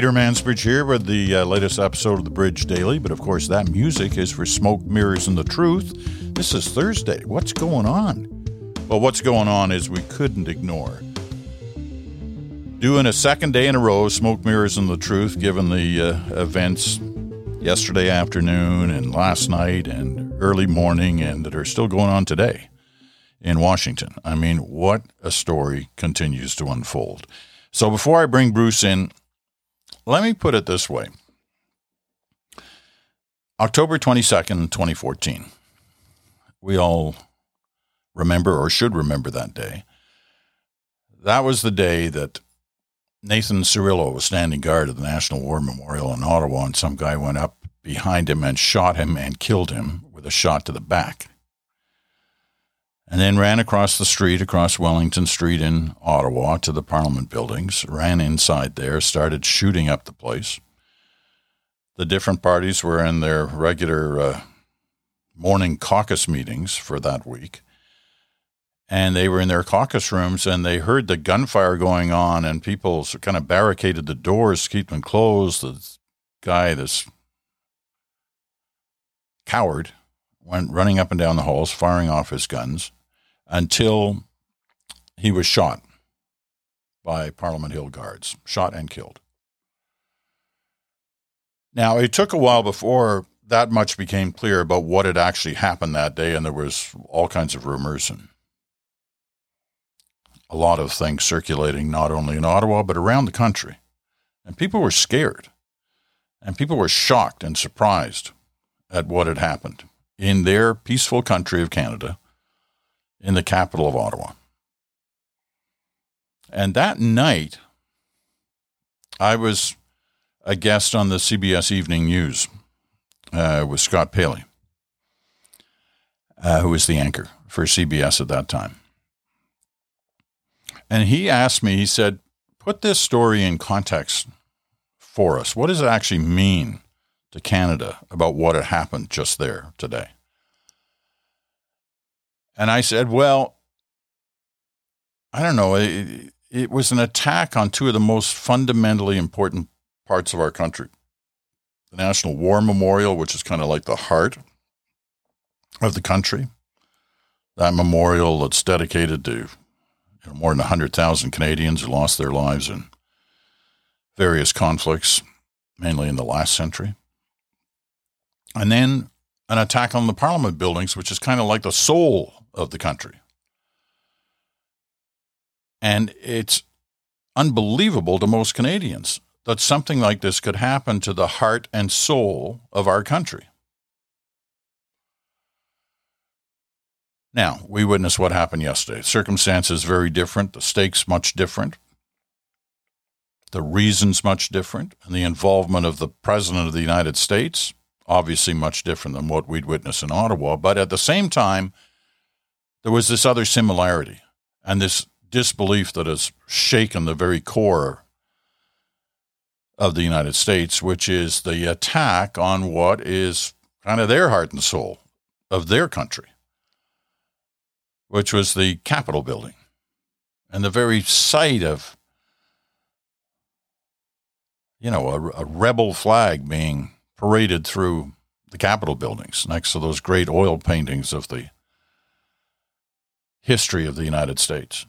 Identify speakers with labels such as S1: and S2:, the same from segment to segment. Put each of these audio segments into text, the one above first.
S1: Peter Mansbridge here with the uh, latest episode of the Bridge Daily. But of course, that music is for Smoke, Mirrors, and the Truth. This is Thursday. What's going on? Well, what's going on is we couldn't ignore doing a second day in a row, of Smoke, Mirrors, and the Truth, given the uh, events yesterday afternoon and last night and early morning and that are still going on today in Washington. I mean, what a story continues to unfold. So before I bring Bruce in, let me put it this way October 22nd, 2014. We all remember or should remember that day. That was the day that Nathan Cirillo was standing guard at the National War Memorial in Ottawa, and some guy went up behind him and shot him and killed him with a shot to the back. And then ran across the street, across Wellington Street in Ottawa to the Parliament buildings, ran inside there, started shooting up the place. The different parties were in their regular uh, morning caucus meetings for that week and they were in their caucus rooms and they heard the gunfire going on and people kind of barricaded the doors to keep them closed. The guy, this coward, went running up and down the halls, firing off his guns until he was shot by Parliament Hill guards, shot and killed. Now, it took a while before that much became clear about what had actually happened that day, and there was all kinds of rumors and a lot of things circulating not only in Ottawa, but around the country. And people were scared. And people were shocked and surprised at what had happened in their peaceful country of Canada, in the capital of Ottawa. And that night, I was a guest on the CBS Evening News uh, with Scott Pelley, uh, who was the anchor for CBS at that time. And he asked me, he said, put this story in context for us. What does it actually mean to Canada about what had happened just there today? And I said, well, I don't know. It, it was an attack on two of the most fundamentally important parts of our country the National War Memorial, which is kind of like the heart of the country. That memorial that's dedicated to you know, more than 100,000 Canadians who lost their lives in various conflicts, mainly in the last century. And then an attack on the parliament buildings, which is kind of like the soul of the country. And it's unbelievable to most Canadians that something like this could happen to the heart and soul of our country. Now, we witnessed what happened yesterday. Circumstances very different, the stakes much different, the reasons much different, and the involvement of the President of the United States obviously much different than what we'd witnessed in Ottawa. But at the same time, there was this other similarity and this disbelief that has shaken the very core of the United States, which is the attack on what is kind of their heart and soul of their country which was the Capitol building. And the very sight of, you know, a, a rebel flag being paraded through the Capitol buildings next to those great oil paintings of the history of the United States.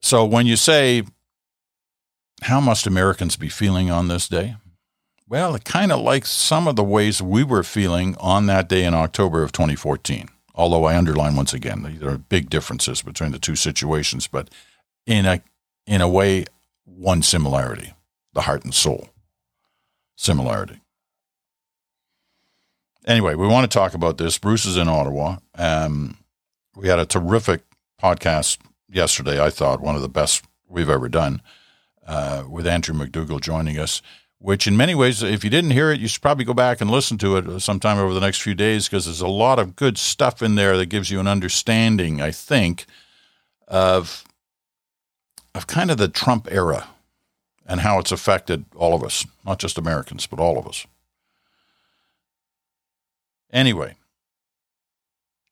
S1: So when you say, how must Americans be feeling on this day? Well, it kind of like some of the ways we were feeling on that day in October of 2014 although I underline once again there are big differences between the two situations, but in a in a way, one similarity: the heart and soul similarity. Anyway, we want to talk about this. Bruce is in Ottawa. Um, we had a terrific podcast yesterday. I thought one of the best we've ever done, uh, with Andrew MacDougall joining us which in many ways, if you didn't hear it, you should probably go back and listen to it sometime over the next few days because there's a lot of good stuff in there that gives you an understanding, I think, of of kind of the Trump era and how it's affected all of us, not just Americans, but all of us. Anyway,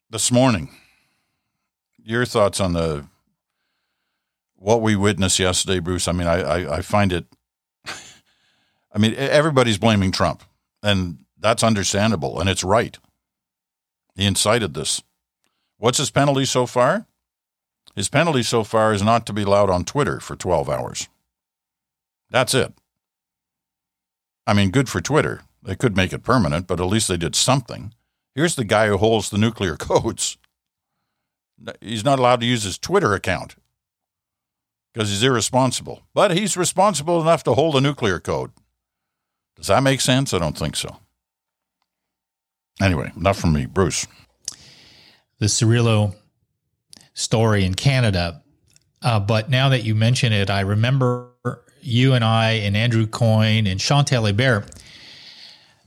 S1: this morning, your thoughts on the what we witnessed yesterday, Bruce, I mean, I, I, I find it, I mean, everybody's blaming Trump, and that's understandable, and it's right. He incited this. What's his penalty so far? His penalty so far is not to be allowed on Twitter for 12 hours. That's it. I mean, good for Twitter. They could make it permanent, but at least they did something. Here's the guy who holds the nuclear codes. He's not allowed to use his Twitter account because he's irresponsible. But he's responsible enough to hold a nuclear code. Does that make sense? I don't think so. Anyway, enough from me. Bruce.
S2: The Cirillo story in Canada. Uh, but now that you mention it, I remember you and I and Andrew Coyne and Chantal Hébert,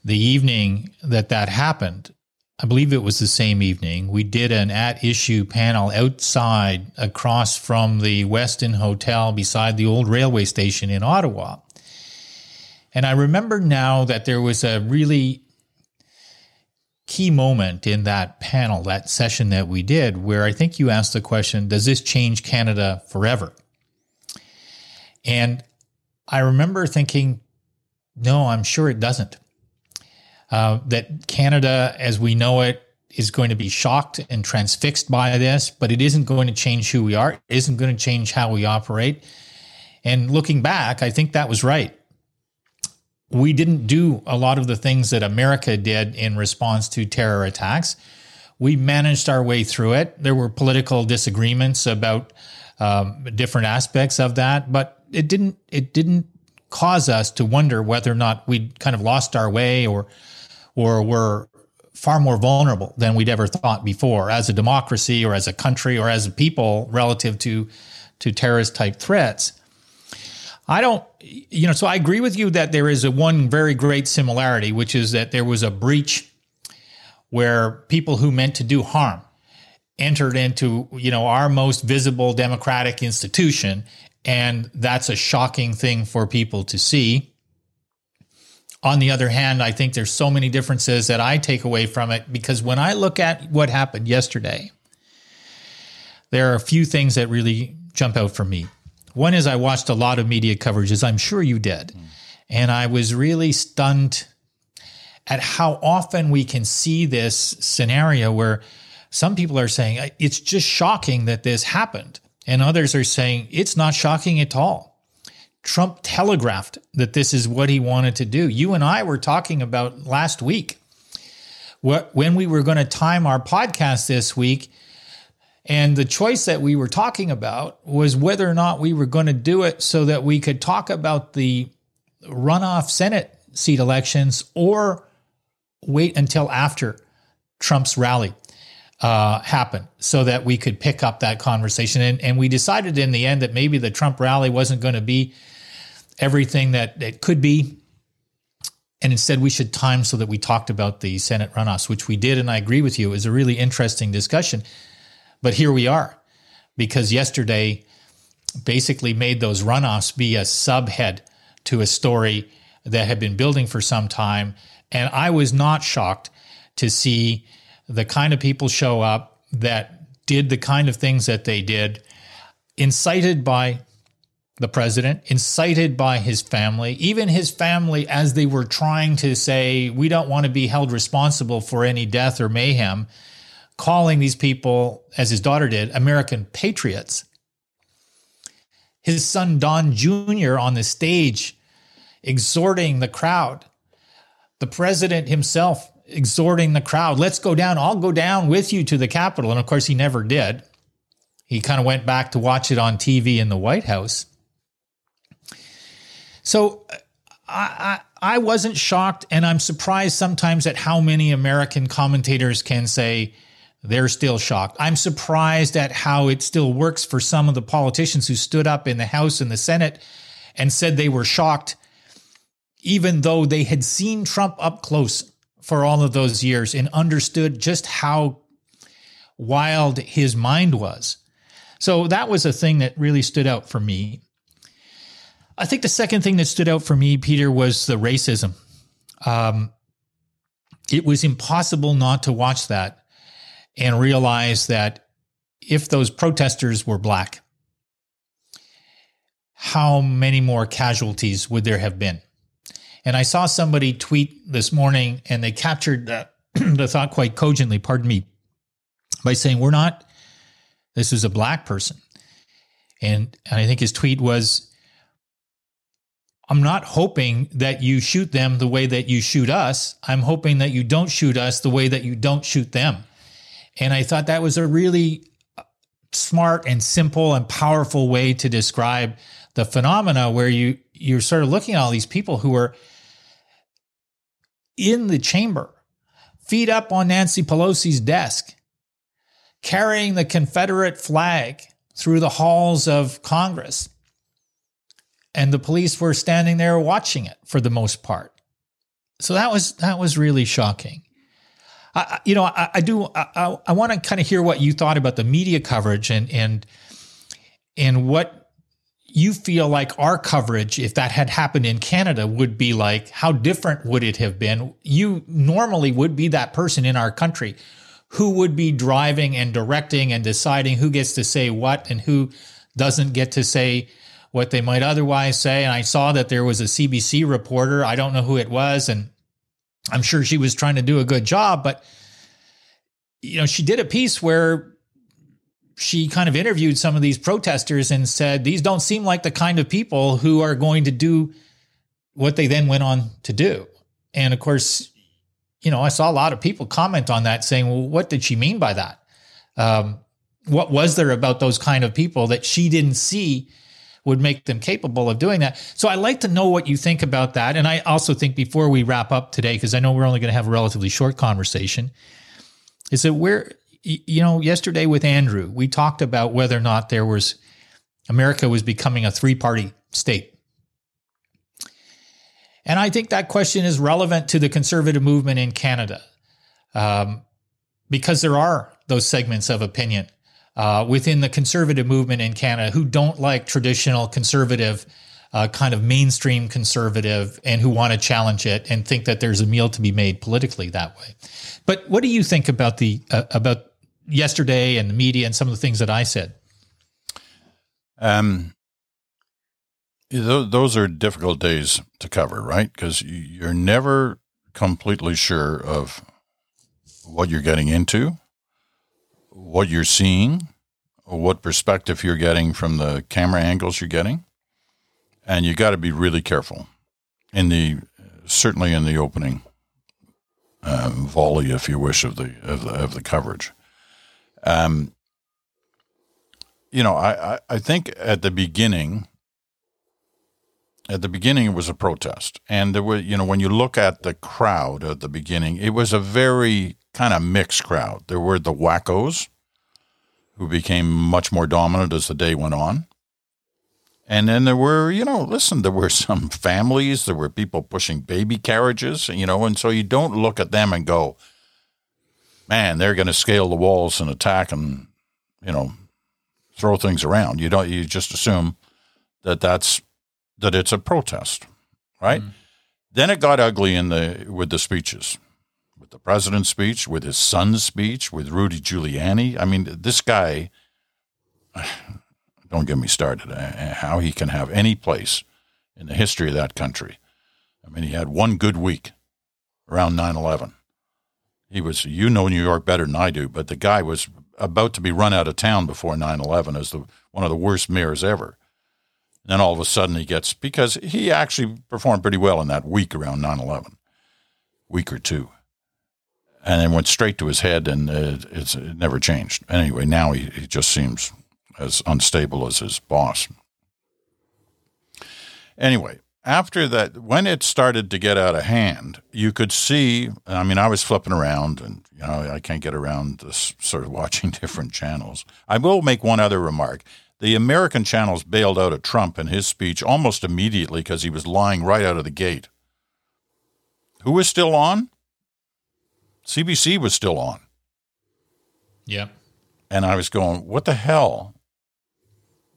S2: the evening that that happened, I believe it was the same evening, we did an at issue panel outside across from the Westin Hotel beside the old railway station in Ottawa. And I remember now that there was a really key moment in that panel, that session that we did, where I think you asked the question Does this change Canada forever? And I remember thinking, No, I'm sure it doesn't. Uh, that Canada, as we know it, is going to be shocked and transfixed by this, but it isn't going to change who we are. It isn't going to change how we operate. And looking back, I think that was right we didn't do a lot of the things that America did in response to terror attacks. We managed our way through it. There were political disagreements about um, different aspects of that, but it didn't. It didn't cause us to wonder whether or not we'd kind of lost our way or or were far more vulnerable than we'd ever thought before as a democracy or as a country or as a people relative to to terrorist type threats. I don't, you know, so I agree with you that there is a one very great similarity, which is that there was a breach where people who meant to do harm entered into, you know, our most visible democratic institution. And that's a shocking thing for people to see. On the other hand, I think there's so many differences that I take away from it because when I look at what happened yesterday, there are a few things that really jump out for me. One is I watched a lot of media coverage, as I'm sure you did. And I was really stunned at how often we can see this scenario where some people are saying it's just shocking that this happened. And others are saying it's not shocking at all. Trump telegraphed that this is what he wanted to do. You and I were talking about last week what, when we were going to time our podcast this week and the choice that we were talking about was whether or not we were going to do it so that we could talk about the runoff Senate seat elections or wait until after Trump's rally uh, happened so that we could pick up that conversation. And, and we decided in the end that maybe the Trump rally wasn't going to be everything that it could be. And instead, we should time so that we talked about the Senate runoffs, which we did. And I agree with you, it was a really interesting discussion. But here we are because yesterday basically made those runoffs be a subhead to a story that had been building for some time. And I was not shocked to see the kind of people show up that did the kind of things that they did, incited by the president, incited by his family, even his family, as they were trying to say, we don't want to be held responsible for any death or mayhem calling these people, as his daughter did, American patriots. His son Don Jr. on the stage exhorting the crowd. The president himself exhorting the crowd, let's go down. I'll go down with you to the Capitol. And of course, he never did. He kind of went back to watch it on TV in the White House. So uh, I, I, I wasn't shocked, and I'm surprised sometimes at how many American commentators can say, they're still shocked. I'm surprised at how it still works for some of the politicians who stood up in the House and the Senate and said they were shocked, even though they had seen Trump up close for all of those years and understood just how wild his mind was. So that was a thing that really stood out for me. I think the second thing that stood out for me, Peter, was the racism. Um, it was impossible not to watch that and realize that if those protesters were black, how many more casualties would there have been? And I saw somebody tweet this morning and they captured the, the thought quite cogently, pardon me, by saying, We're not, this is a black person. And, and I think his tweet was, I'm not hoping that you shoot them the way that you shoot us. I'm hoping that you don't shoot us the way that you don't shoot them. And I thought that was a really smart and simple and powerful way to describe the phenomena where you you're sort of looking at all these people who are in the chamber, feet up on Nancy Pelosi's desk, carrying the Confederate flag through the halls of Congress. And the police were standing there watching it for the most part. So that was that was really shocking. I, you know, I, I do. I, I want to kind of hear what you thought about the media coverage and and and what you feel like our coverage, if that had happened in Canada, would be like. How different would it have been? You normally would be that person in our country who would be driving and directing and deciding who gets to say what and who doesn't get to say what they might otherwise say. And I saw that there was a CBC reporter. I don't know who it was, and I'm sure she was trying to do a good job, but you know, she did a piece where she kind of interviewed some of these protesters and said these don't seem like the kind of people who are going to do what they then went on to do. And of course, you know, I saw a lot of people comment on that saying, well, what did she mean by that? Um, what was there about those kind of people that she didn't see would make them capable of doing that. So I'd like to know what you think about that. And I also think before we wrap up today, because I know we're only going to have a relatively short conversation, is that we're, you know, yesterday with Andrew, we talked about whether or not there was, America was becoming a three party state. And I think that question is relevant to the conservative movement in Canada um, because there are those segments of opinion uh, within the conservative movement in Canada who don't like traditional conservative, uh, kind of mainstream conservative, and who want to challenge it and think that there's a meal to be made politically that way. But what do you think about the uh, about yesterday and the media and some of the things that I said?
S1: Um, those are difficult days to cover, right? Because you're never completely sure of what you're getting into what you're seeing, what perspective you're getting from the camera angles you're getting, and you got to be really careful in the certainly in the opening um, volley, if you wish, of the of the, of the coverage. Um, you know, I, I, I think at the beginning, at the beginning it was a protest, and there were you know when you look at the crowd at the beginning, it was a very kind of mixed crowd. There were the wackos who became much more dominant as the day went on. And then there were, you know, listen, there were some families, there were people pushing baby carriages, you know, and so you don't look at them and go, man, they're going to scale the walls and attack and, you know, throw things around. You don't, you just assume that that's, that it's a protest, right? Mm. Then it got ugly in the, with the speeches the president's speech, with his son's speech, with Rudy Giuliani. I mean, this guy, don't get me started, uh, how he can have any place in the history of that country. I mean, he had one good week around 9 11. He was, you know New York better than I do, but the guy was about to be run out of town before 9 11 as the, one of the worst mayors ever. And then all of a sudden he gets, because he actually performed pretty well in that week around 9 11, week or two and then went straight to his head, and it, it never changed. Anyway, now he, he just seems as unstable as his boss. Anyway, after that, when it started to get out of hand, you could see. I mean, I was flipping around, and you know, I can't get around this sort of watching different channels. I will make one other remark. The American channels bailed out of Trump in his speech almost immediately because he was lying right out of the gate. Who was still on? CBC was still on.
S2: Yeah.
S1: And I was going, what the hell?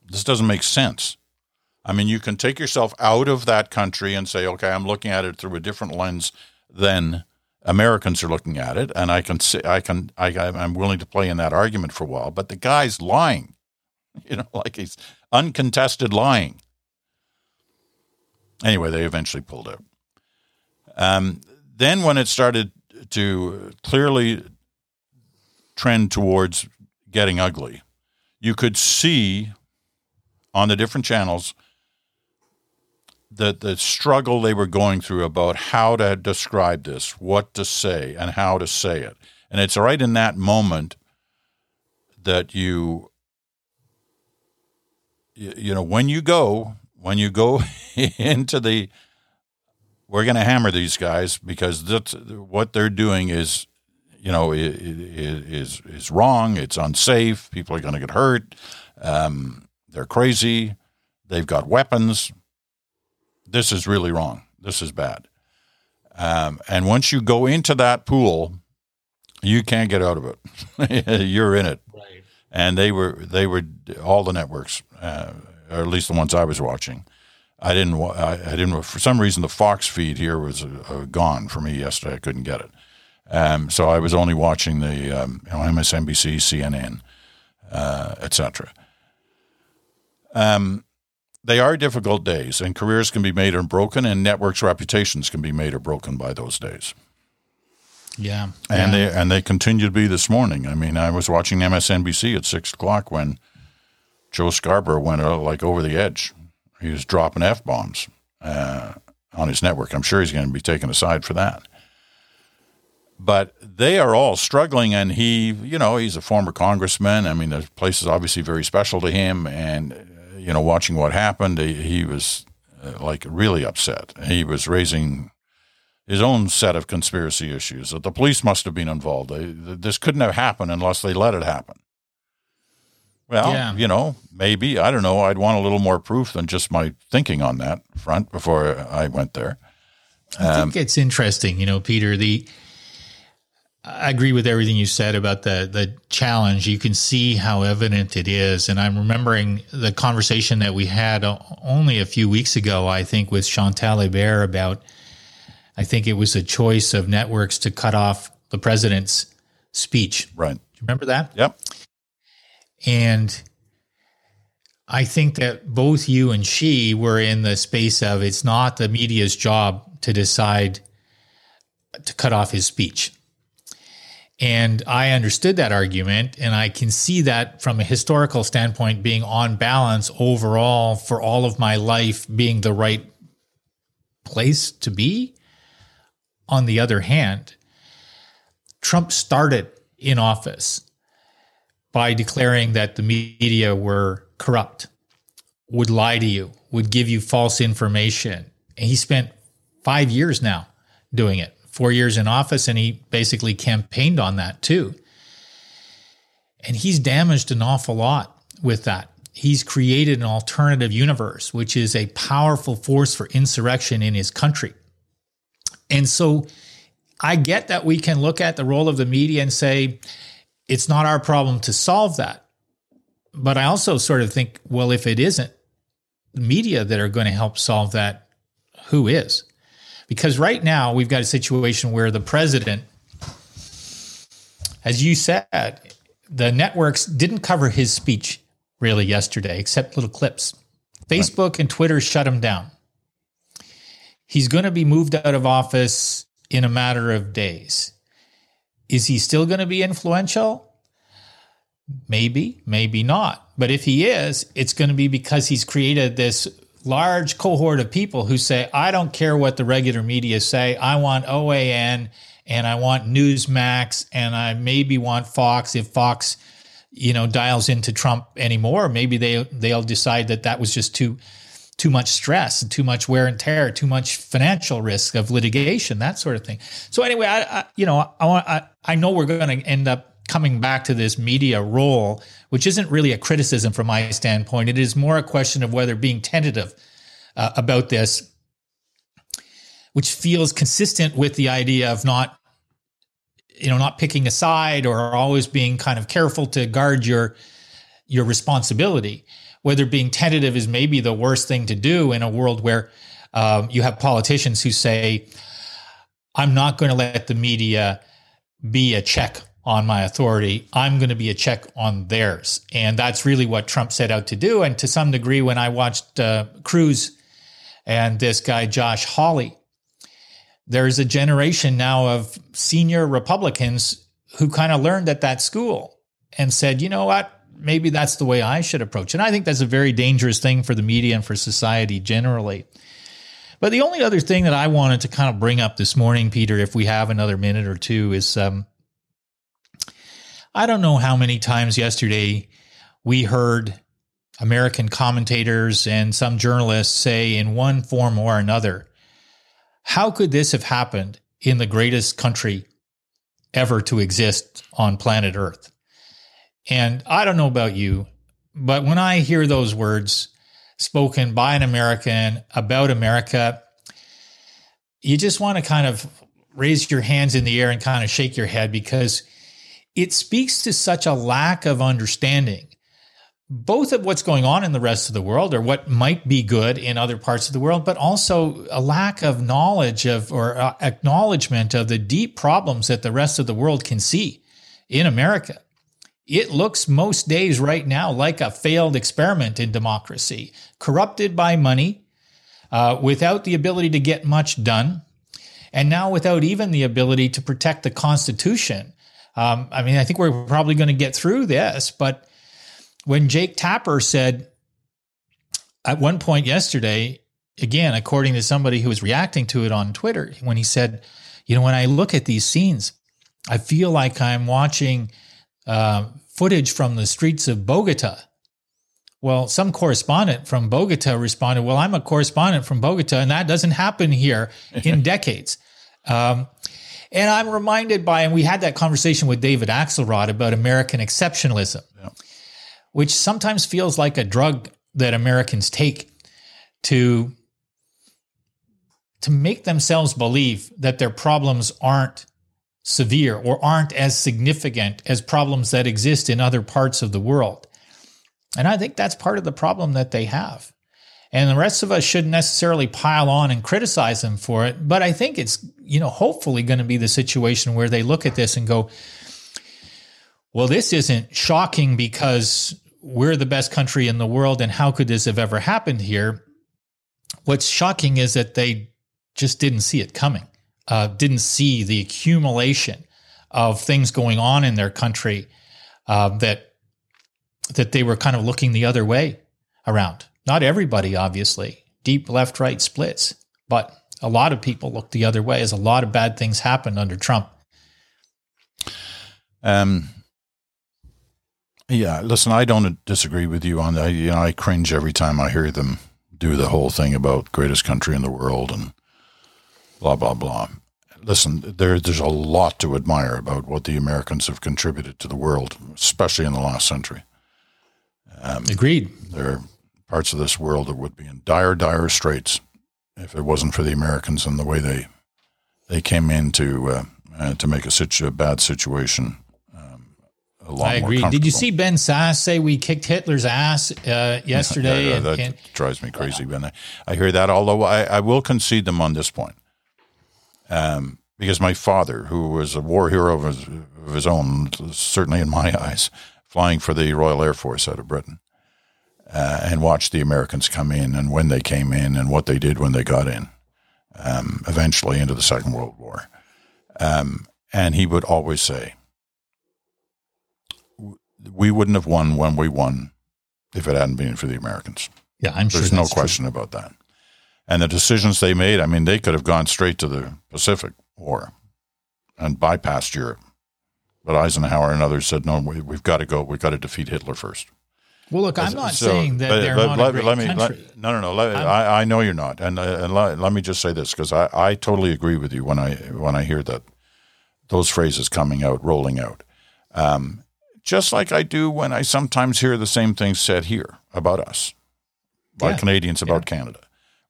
S1: This doesn't make sense. I mean, you can take yourself out of that country and say, okay, I'm looking at it through a different lens than Americans are looking at it, and I can say, I can, I, I'm willing to play in that argument for a while. But the guy's lying, you know, like he's uncontested lying. Anyway, they eventually pulled out. Um, then, when it started to clearly trend towards getting ugly, you could see on the different channels the the struggle they were going through about how to describe this, what to say, and how to say it. And it's right in that moment that you you, you know when you go when you go into the we're going to hammer these guys because that's what they're doing is you know is is wrong. It's unsafe. People are going to get hurt. Um, they're crazy. They've got weapons. This is really wrong. This is bad. Um, and once you go into that pool you can't get out of it. You're in it. Right. And they were they were all the networks uh, or at least the ones I was watching. I didn't. I, I didn't. For some reason, the Fox feed here was uh, gone for me yesterday. I couldn't get it, um, so I was only watching the um, you know, MSNBC, CNN, uh, etc. Um, they are difficult days, and careers can be made or broken, and networks' reputations can be made or broken by those days.
S2: Yeah,
S1: and
S2: yeah.
S1: they and they continue to be this morning. I mean, I was watching MSNBC at six o'clock when Joe Scarborough went uh, like over the edge. He was dropping f bombs uh, on his network. I'm sure he's going to be taken aside for that. But they are all struggling, and he, you know, he's a former congressman. I mean, the place is obviously very special to him, and uh, you know, watching what happened, he, he was uh, like really upset. He was raising his own set of conspiracy issues that the police must have been involved. They, this couldn't have happened unless they let it happen. Well, yeah. you know, maybe I don't know. I'd want a little more proof than just my thinking on that front before I went there.
S2: Um, I think it's interesting, you know, Peter. The I agree with everything you said about the the challenge. You can see how evident it is, and I'm remembering the conversation that we had only a few weeks ago. I think with Chantal Hébert about. I think it was a choice of networks to cut off the president's speech.
S1: Right. Do
S2: you remember that?
S1: Yep.
S2: And I think that both you and she were in the space of it's not the media's job to decide to cut off his speech. And I understood that argument, and I can see that from a historical standpoint being on balance overall for all of my life being the right place to be. On the other hand, Trump started in office by declaring that the media were corrupt, would lie to you, would give you false information. And he spent five years now doing it, four years in office, and he basically campaigned on that too. And he's damaged an awful lot with that. He's created an alternative universe, which is a powerful force for insurrection in his country. And so I get that we can look at the role of the media and say, it's not our problem to solve that. But I also sort of think, well, if it isn't media that are going to help solve that, who is? Because right now we've got a situation where the president, as you said, the networks didn't cover his speech really yesterday, except little clips. Facebook and Twitter shut him down. He's going to be moved out of office in a matter of days. Is he still going to be influential? Maybe, maybe not. But if he is, it's going to be because he's created this large cohort of people who say, I don't care what the regular media say. I want OAN and I want Newsmax and I maybe want Fox if Fox, you know, dials into Trump anymore. Maybe they they'll decide that that was just too too much stress and too much wear and tear, too much financial risk of litigation, that sort of thing. So anyway, I, I you know, I want, I, I know we're going to end up coming back to this media role, which isn't really a criticism from my standpoint. It is more a question of whether being tentative uh, about this, which feels consistent with the idea of not, you know, not picking a side or always being kind of careful to guard your your responsibility whether being tentative is maybe the worst thing to do in a world where um, you have politicians who say, I'm not going to let the media be a check on my authority. I'm going to be a check on theirs. And that's really what Trump set out to do. And to some degree, when I watched uh, Cruz and this guy, Josh Hawley. There's a generation now of senior Republicans who kind of learned at that school and said, you know what? Maybe that's the way I should approach. And I think that's a very dangerous thing for the media and for society generally. But the only other thing that I wanted to kind of bring up this morning, Peter, if we have another minute or two, is um, I don't know how many times yesterday we heard American commentators and some journalists say in one form or another, how could this have happened in the greatest country ever to exist on planet Earth? And I don't know about you, but when I hear those words spoken by an American about America, you just want to kind of raise your hands in the air and kind of shake your head because it speaks to such a lack of understanding both of what's going on in the rest of the world or what might be good in other parts of the world, but also a lack of knowledge of or uh, acknowledgement of the deep problems that the rest of the world can see in America. It looks most days right now like a failed experiment in democracy, corrupted by money, uh, without the ability to get much done, and now without even the ability to protect the Constitution. Um, I mean, I think we're probably going to get through this, but when Jake Tapper said at one point yesterday, again, according to somebody who was reacting to it on Twitter, when he said, you know, when I look at these scenes, I feel like I'm watching uh, footage from the streets of Bogota. Well, some correspondent from Bogota responded, Well, I'm a correspondent from Bogota, and that doesn't happen here in decades. Um, and I'm reminded by, and we had that conversation with David Axelrod about American exceptionalism. Yeah which sometimes feels like a drug that Americans take to to make themselves believe that their problems aren't severe or aren't as significant as problems that exist in other parts of the world. And I think that's part of the problem that they have. And the rest of us shouldn't necessarily pile on and criticize them for it. But I think it's, you know, hopefully going to be the situation where they look at this and go, well, this isn't shocking because we're the best country in the world and how could this have ever happened here? What's shocking is that they just didn't see it coming, uh, didn't see the accumulation of things going on in their country uh, that that they were kind of looking the other way around. Not everybody, obviously, deep left right splits, but a lot of people looked the other way as a lot of bad things happened under Trump.
S1: Um, yeah, listen, I don't disagree with you on that. You know, I cringe every time I hear them do the whole thing about greatest country in the world and blah blah blah. Listen, there, there's a lot to admire about what the Americans have contributed to the world, especially in the last century.
S2: Um, Agreed.
S1: There are parts of this world that would be in dire, dire straits if it wasn't for the Americans and the way they they came in to uh, uh, to make a, situ- a bad situation a lot
S2: I agree. Did you see Ben Sasse say we kicked Hitler's ass uh, yesterday?
S1: yeah, that and, drives me crazy, Ben. I, I hear that, although I, I will concede them on this point. Um, because my father, who was a war hero of his, of his own, certainly in my eyes, flying for the Royal Air Force out of Britain, uh, and watched the Americans come in and when they came in and what they did when they got in, um, eventually into the Second World War. Um, and he would always say, we wouldn't have won when we won if it hadn't been for the Americans.
S2: Yeah, I'm
S1: sure.
S2: There's
S1: no question true. about that. And the decisions they made, I mean, they could have gone straight to the Pacific War and bypassed Europe. But Eisenhower and others said, no, we, have got to go. We've got to defeat Hitler first.
S2: Well, look, I'm not so, saying that but, they're but not let, a great let me, country.
S1: Let, no, no, no. Let, I, I know you're not, and, uh, and let, let me just say this because I, I totally agree with you when I when I hear that those phrases coming out, rolling out. Um, just like I do when I sometimes hear the same things said here about us by yeah. Canadians about yeah. Canada.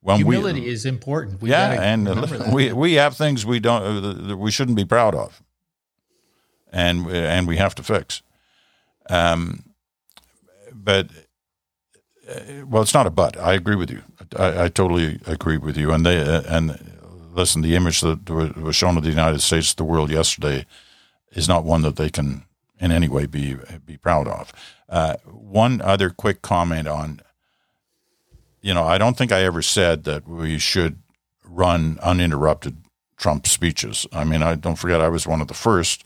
S2: When Humility we, is important.
S1: We yeah, and we we have things we don't uh, we shouldn't be proud of, and and we have to fix. Um, but uh, well, it's not a but. I agree with you. I, I totally agree with you. And they uh, and listen, the image that was shown of the United States to the world yesterday is not one that they can in any way be be proud of. Uh, one other quick comment on you know, I don't think I ever said that we should run uninterrupted Trump speeches. I mean, I don't forget I was one of the first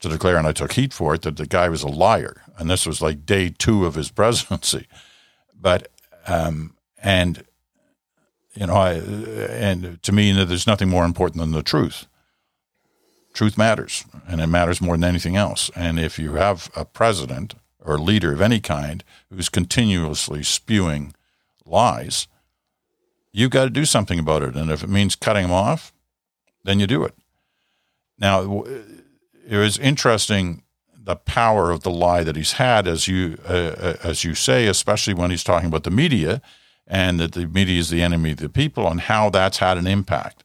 S1: to declare, and I took heat for it, that the guy was a liar. And this was like day two of his presidency. But, um, and, you know, I, and to me, there's nothing more important than the truth. Truth matters, and it matters more than anything else. And if you have a president or leader of any kind who's continuously spewing lies, you've got to do something about it. And if it means cutting them off, then you do it. Now, it was interesting the power of the lie that he's had, as you uh, uh, as you say, especially when he's talking about the media and that the media is the enemy of the people, and how that's had an impact.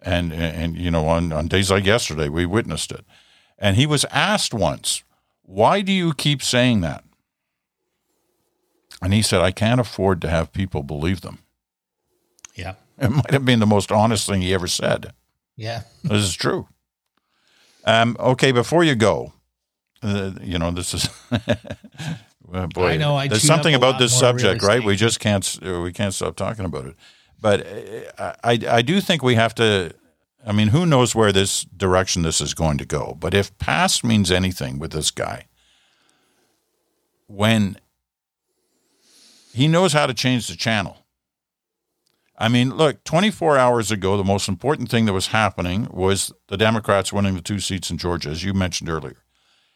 S1: And and you know, on on days like yesterday, we witnessed it. And he was asked once, "Why do you keep saying that?" And he said, "I can't afford to have people believe them."
S2: Yeah,
S1: it might have been the most honest thing he ever said.
S2: Yeah,
S1: this is true. Um, okay, before you go, uh, you know this is. well, boy,
S2: I know. I
S1: there's something about this subject, right? We just can't we can't stop talking about it. But uh, I I do think we have to. I mean, who knows where this direction this is going to go? But if past means anything with this guy, when he knows how to change the channel. I mean, look, 24 hours ago, the most important thing that was happening was the Democrats winning the two seats in Georgia, as you mentioned earlier.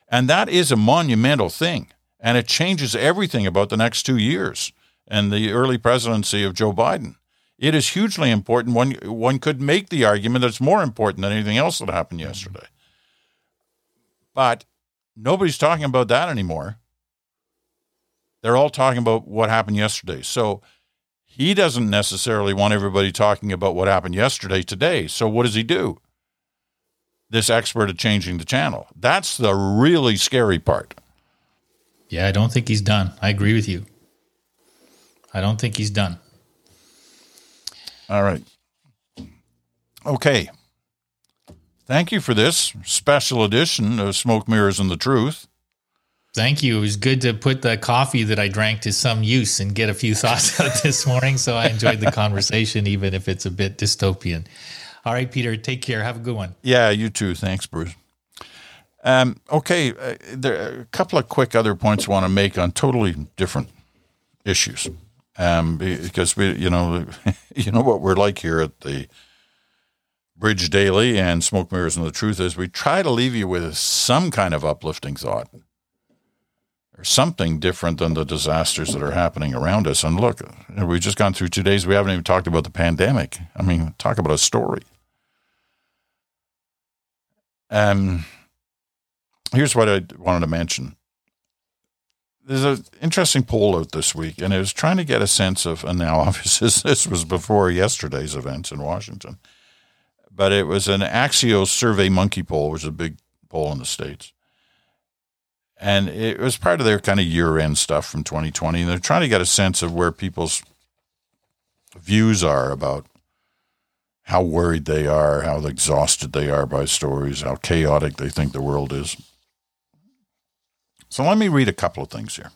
S1: And that is a monumental thing. And it changes everything about the next two years and the early presidency of Joe Biden. It is hugely important. One, one could make the argument that it's more important than anything else that happened yesterday. But nobody's talking about that anymore. They're all talking about what happened yesterday. So he doesn't necessarily want everybody talking about what happened yesterday today. So what does he do? This expert at changing the channel. That's the really scary part.
S2: Yeah, I don't think he's done. I agree with you. I don't think he's done.
S1: All right. Okay. Thank you for this special edition of Smoke Mirrors and the Truth.
S2: Thank you. It was good to put the coffee that I drank to some use and get a few thoughts out this morning. So I enjoyed the conversation, even if it's a bit dystopian. All right, Peter, take care. Have a good one.
S1: Yeah, you too. Thanks, Bruce. Um, okay, uh, there are a couple of quick other points I want to make on totally different issues, um, because we, you know, you know what we're like here at the Bridge Daily and Smoke Mirrors and the Truth is we try to leave you with some kind of uplifting thought or something different than the disasters that are happening around us. And look, we've just gone through two days. We haven't even talked about the pandemic. I mean, talk about a story. Um, here's what I wanted to mention. There's an interesting poll out this week, and it was trying to get a sense of, and now obviously this was before yesterday's events in Washington, but it was an Axios Survey Monkey poll, which is a big poll in the States and it was part of their kind of year end stuff from 2020. And they're trying to get a sense of where people's views are about how worried they are, how exhausted they are by stories, how chaotic they think the world is. So let me read a couple of things here.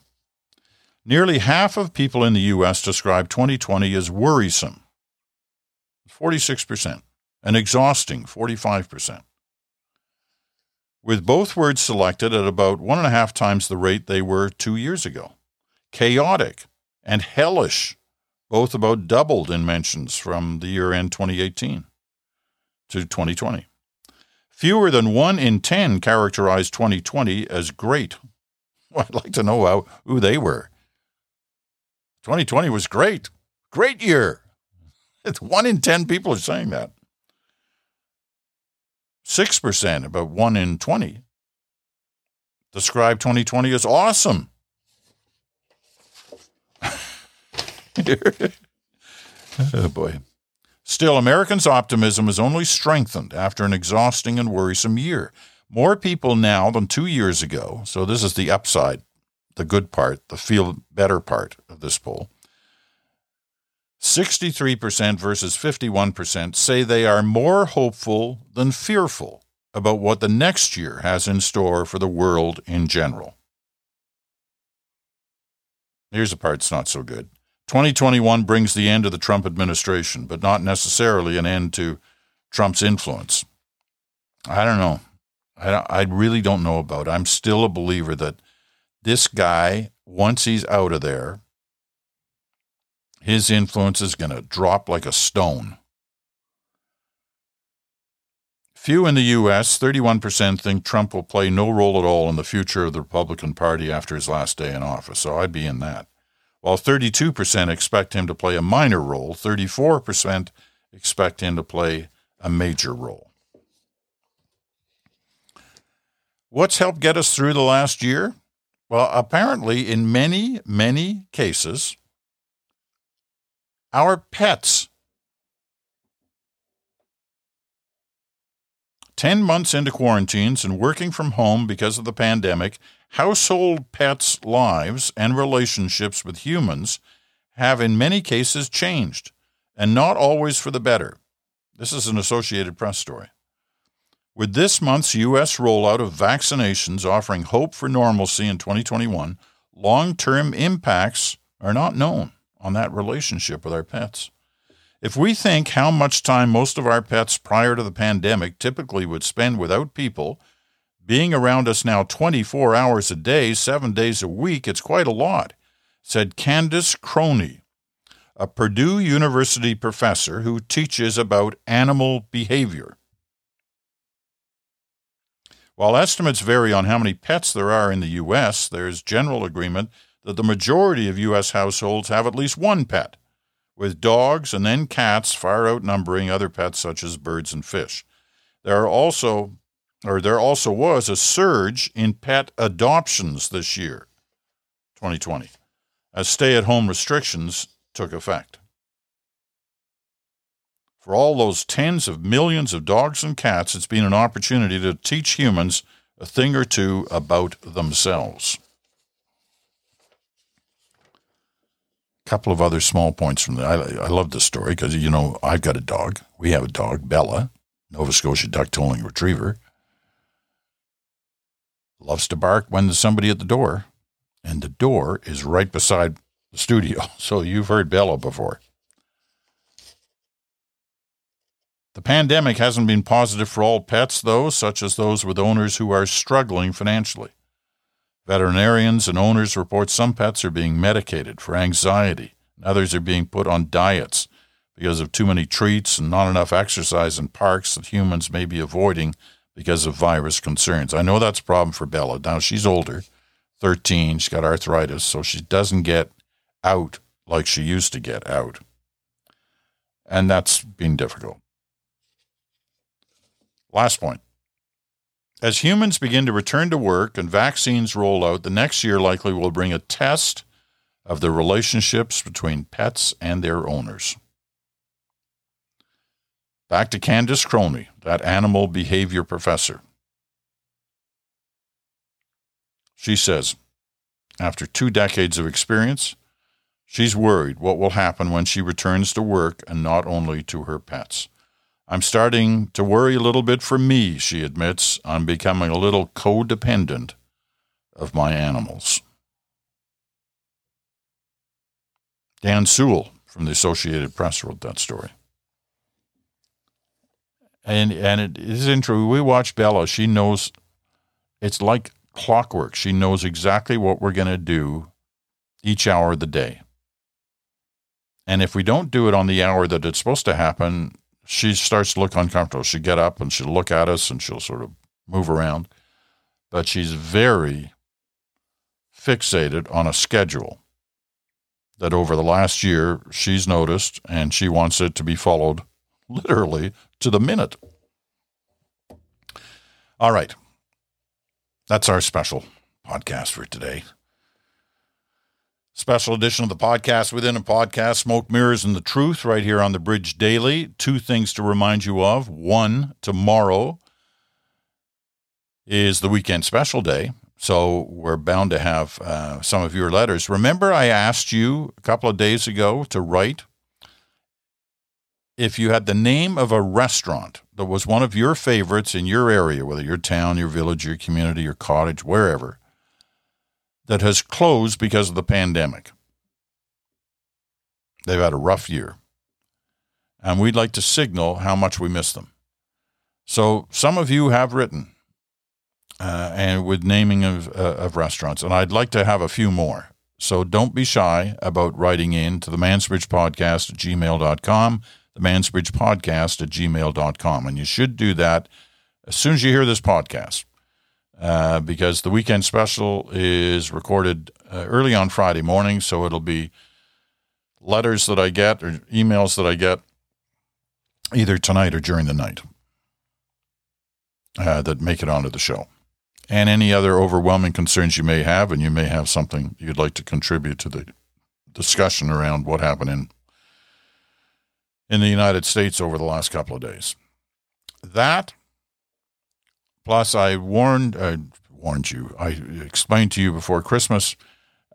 S1: Nearly half of people in the U.S. describe 2020 as worrisome, 46%, and exhausting, 45% with both words selected at about one and a half times the rate they were two years ago. Chaotic and hellish, both about doubled in mentions from the year end 2018 to 2020. Fewer than one in 10 characterized 2020 as great. Well, I'd like to know how, who they were. 2020 was great. Great year. It's one in 10 people are saying that. 6%, about 1 in 20, describe 2020 as awesome. oh boy. Still, Americans' optimism is only strengthened after an exhausting and worrisome year. More people now than two years ago, so this is the upside, the good part, the feel better part of this poll, 63% versus 51% say they are more hopeful than fearful about what the next year has in store for the world in general. Here's the part that's not so good 2021 brings the end of the Trump administration, but not necessarily an end to Trump's influence. I don't know. I, I really don't know about it. I'm still a believer that this guy, once he's out of there, his influence is going to drop like a stone. Few in the U.S., 31%, think Trump will play no role at all in the future of the Republican Party after his last day in office, so I'd be in that. While 32% expect him to play a minor role, 34% expect him to play a major role. What's helped get us through the last year? Well, apparently, in many, many cases, our pets. 10 months into quarantines and working from home because of the pandemic, household pets' lives and relationships with humans have in many cases changed, and not always for the better. This is an Associated Press story. With this month's U.S. rollout of vaccinations offering hope for normalcy in 2021, long term impacts are not known on that relationship with our pets. If we think how much time most of our pets prior to the pandemic typically would spend without people, being around us now 24 hours a day, seven days a week, it's quite a lot, said Candace Croney, a Purdue University professor who teaches about animal behavior. While estimates vary on how many pets there are in the U.S., there is general agreement that the majority of U.S. households have at least one pet, with dogs and then cats far outnumbering other pets such as birds and fish. There are also or there also was a surge in pet adoptions this year, 2020, as stay-at-home restrictions took effect. For all those tens of millions of dogs and cats, it's been an opportunity to teach humans a thing or two about themselves. Couple of other small points from that. I, I love this story because, you know, I've got a dog. We have a dog, Bella, Nova Scotia duck tolling retriever. Loves to bark when there's somebody at the door, and the door is right beside the studio. So you've heard Bella before. The pandemic hasn't been positive for all pets, though, such as those with owners who are struggling financially. Veterinarians and owners report some pets are being medicated for anxiety, and others are being put on diets because of too many treats and not enough exercise in parks that humans may be avoiding because of virus concerns. I know that's a problem for Bella. Now she's older, 13, she's got arthritis, so she doesn't get out like she used to get out. And that's been difficult. Last point. As humans begin to return to work and vaccines roll out, the next year likely will bring a test of the relationships between pets and their owners. Back to Candace Croney, that animal behavior professor. She says, after two decades of experience, she's worried what will happen when she returns to work and not only to her pets. I'm starting to worry a little bit for me, she admits. I'm becoming a little codependent of my animals. Dan Sewell from the Associated Press wrote that story. And and it is interesting. We watch Bella. She knows it's like clockwork. She knows exactly what we're going to do each hour of the day. And if we don't do it on the hour that it's supposed to happen, she starts to look uncomfortable. She'll get up and she'll look at us and she'll sort of move around. But she's very fixated on a schedule that over the last year she's noticed and she wants it to be followed literally to the minute. All right. That's our special podcast for today. Special edition of the podcast within a podcast, Smoke Mirrors and the Truth, right here on the Bridge Daily. Two things to remind you of. One, tomorrow is the weekend special day. So we're bound to have uh, some of your letters. Remember, I asked you a couple of days ago to write if you had the name of a restaurant that was one of your favorites in your area, whether your town, your village, your community, your cottage, wherever that has closed because of the pandemic. They've had a rough year. And we'd like to signal how much we miss them. So some of you have written uh, and with naming of, uh, of restaurants, and I'd like to have a few more. So don't be shy about writing in to the Mansbridge Podcast at gmail.com, the Mansbridge Podcast at gmail.com. And you should do that as soon as you hear this podcast, uh, because the weekend special is recorded uh, early on Friday morning. So it'll be letters that I get or emails that I get either tonight or during the night uh, that make it onto the show and any other overwhelming concerns you may have, and you may have something you'd like to contribute to the discussion around what happened in in the United States over the last couple of days. That plus, I warned uh, warned you. I explained to you before Christmas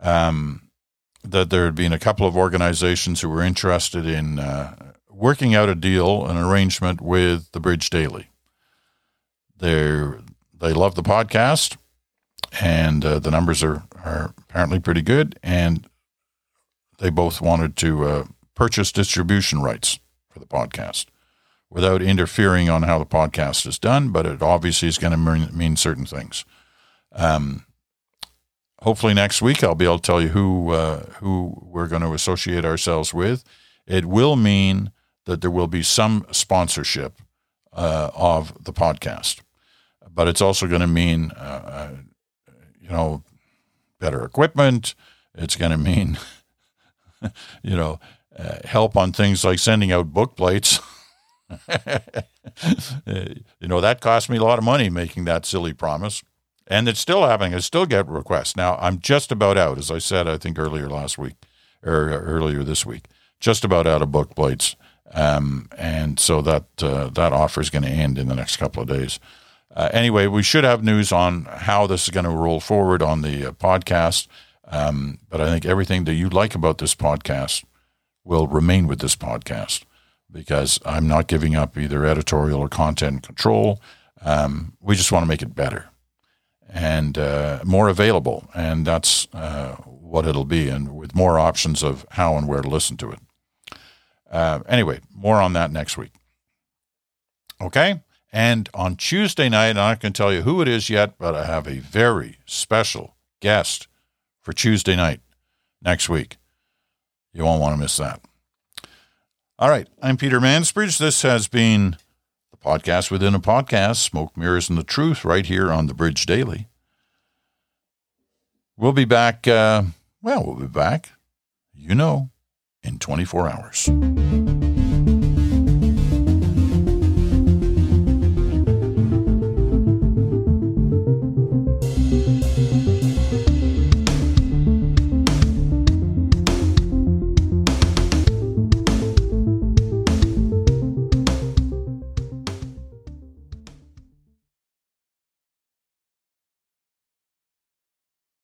S1: um, that there had been a couple of organizations who were interested in uh, working out a deal, an arrangement with the Bridge Daily. They're they love the podcast, and uh, the numbers are, are apparently pretty good. And they both wanted to uh, purchase distribution rights for the podcast without interfering on how the podcast is done, but it obviously is going to mean, certain things. Um, hopefully next week I'll be able to tell you who uh, who we're going to associate ourselves with. It will mean that there will be some sponsorship uh, of the podcast but it's also going to mean, uh, uh, you know, better equipment. It's going to mean, you know, uh, help on things like sending out book plates. you know, that cost me a lot of money making that silly promise. And it's still happening. I still get requests. Now, I'm just about out, as I said, I think earlier last week or earlier this week, just about out of book plates. Um, and so that uh, that offer is going to end in the next couple of days. Uh, anyway, we should have news on how this is going to roll forward on the uh, podcast. Um, but I think everything that you like about this podcast will remain with this podcast because I'm not giving up either editorial or content control. Um, we just want to make it better and uh, more available. And that's uh, what it'll be, and with more options of how and where to listen to it. Uh, anyway, more on that next week. Okay. And on Tuesday night, going to tell you who it is yet, but I have a very special guest for Tuesday night next week. You won't want to miss that. All right. I'm Peter Mansbridge. This has been the podcast within a podcast Smoke, Mirrors, and the Truth right here on the Bridge Daily. We'll be back. Uh, well, we'll be back, you know, in 24 hours.